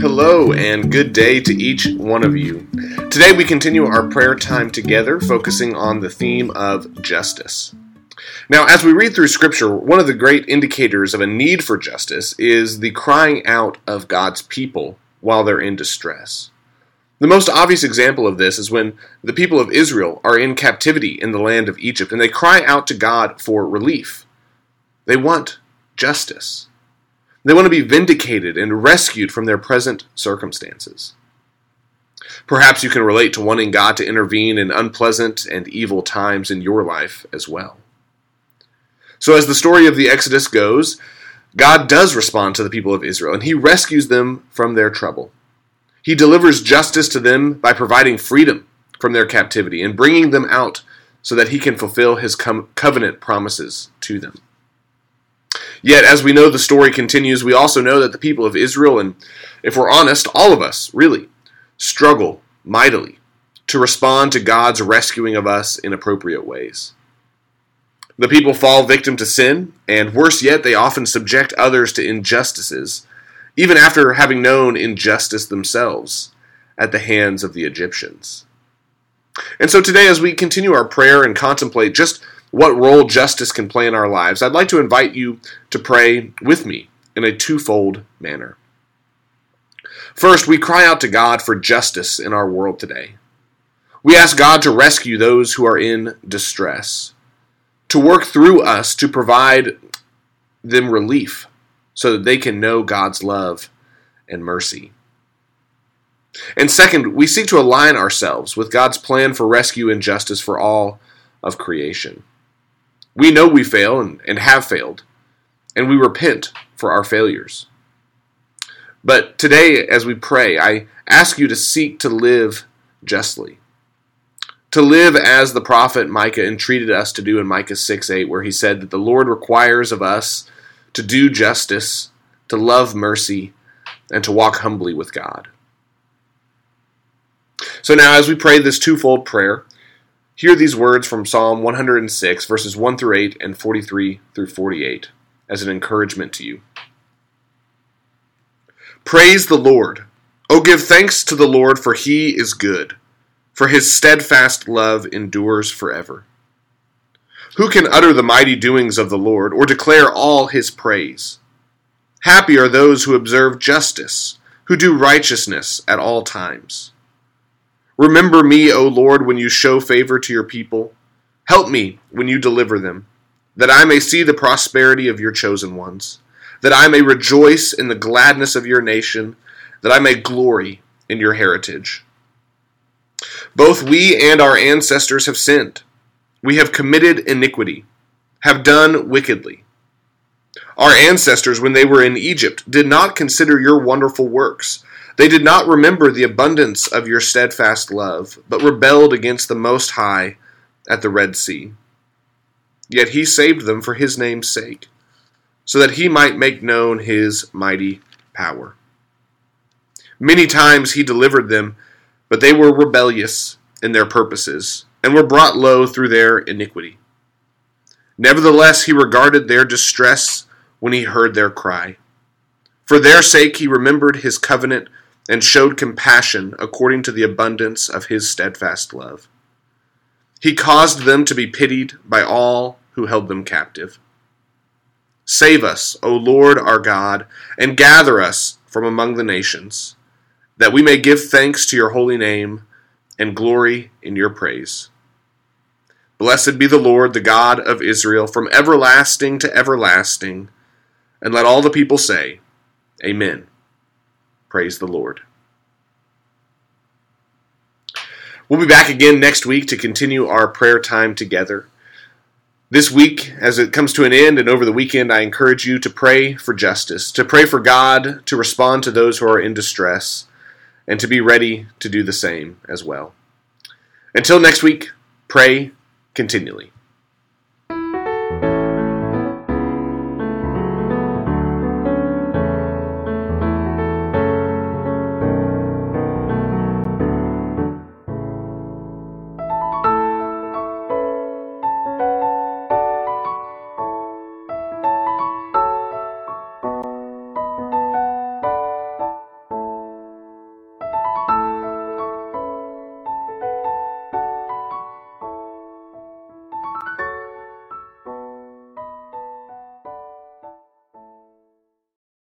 Hello, and good day to each one of you. Today we continue our prayer time together, focusing on the theme of justice. Now, as we read through Scripture, one of the great indicators of a need for justice is the crying out of God's people while they're in distress. The most obvious example of this is when the people of Israel are in captivity in the land of Egypt and they cry out to God for relief. They want justice. They want to be vindicated and rescued from their present circumstances. Perhaps you can relate to wanting God to intervene in unpleasant and evil times in your life as well. So, as the story of the Exodus goes, God does respond to the people of Israel, and He rescues them from their trouble. He delivers justice to them by providing freedom from their captivity and bringing them out so that He can fulfill His covenant promises to them. Yet, as we know the story continues, we also know that the people of Israel, and if we're honest, all of us, really, struggle mightily to respond to God's rescuing of us in appropriate ways. The people fall victim to sin, and worse yet, they often subject others to injustices, even after having known injustice themselves at the hands of the Egyptians. And so today, as we continue our prayer and contemplate just what role justice can play in our lives, I'd like to invite you to pray with me in a twofold manner. First, we cry out to God for justice in our world today. We ask God to rescue those who are in distress, to work through us to provide them relief so that they can know God's love and mercy. And second, we seek to align ourselves with God's plan for rescue and justice for all of creation. We know we fail and, and have failed, and we repent for our failures. But today, as we pray, I ask you to seek to live justly. To live as the prophet Micah entreated us to do in Micah 6 8, where he said that the Lord requires of us to do justice, to love mercy, and to walk humbly with God. So now, as we pray this twofold prayer, Hear these words from Psalm 106, verses 1 through 8 and 43 through 48, as an encouragement to you. Praise the Lord. O give thanks to the Lord, for he is good, for his steadfast love endures forever. Who can utter the mighty doings of the Lord, or declare all his praise? Happy are those who observe justice, who do righteousness at all times. Remember me, O Lord, when you show favor to your people. Help me when you deliver them, that I may see the prosperity of your chosen ones, that I may rejoice in the gladness of your nation, that I may glory in your heritage. Both we and our ancestors have sinned. We have committed iniquity, have done wickedly. Our ancestors, when they were in Egypt, did not consider your wonderful works they did not remember the abundance of your steadfast love, but rebelled against the Most High at the Red Sea. Yet he saved them for his name's sake, so that he might make known his mighty power. Many times he delivered them, but they were rebellious in their purposes, and were brought low through their iniquity. Nevertheless, he regarded their distress when he heard their cry. For their sake he remembered his covenant and showed compassion according to the abundance of his steadfast love. He caused them to be pitied by all who held them captive. Save us, O Lord our God, and gather us from among the nations, that we may give thanks to your holy name and glory in your praise. Blessed be the Lord, the God of Israel, from everlasting to everlasting. And let all the people say, Amen. Praise the Lord. We'll be back again next week to continue our prayer time together. This week, as it comes to an end and over the weekend, I encourage you to pray for justice, to pray for God to respond to those who are in distress, and to be ready to do the same as well. Until next week, pray continually.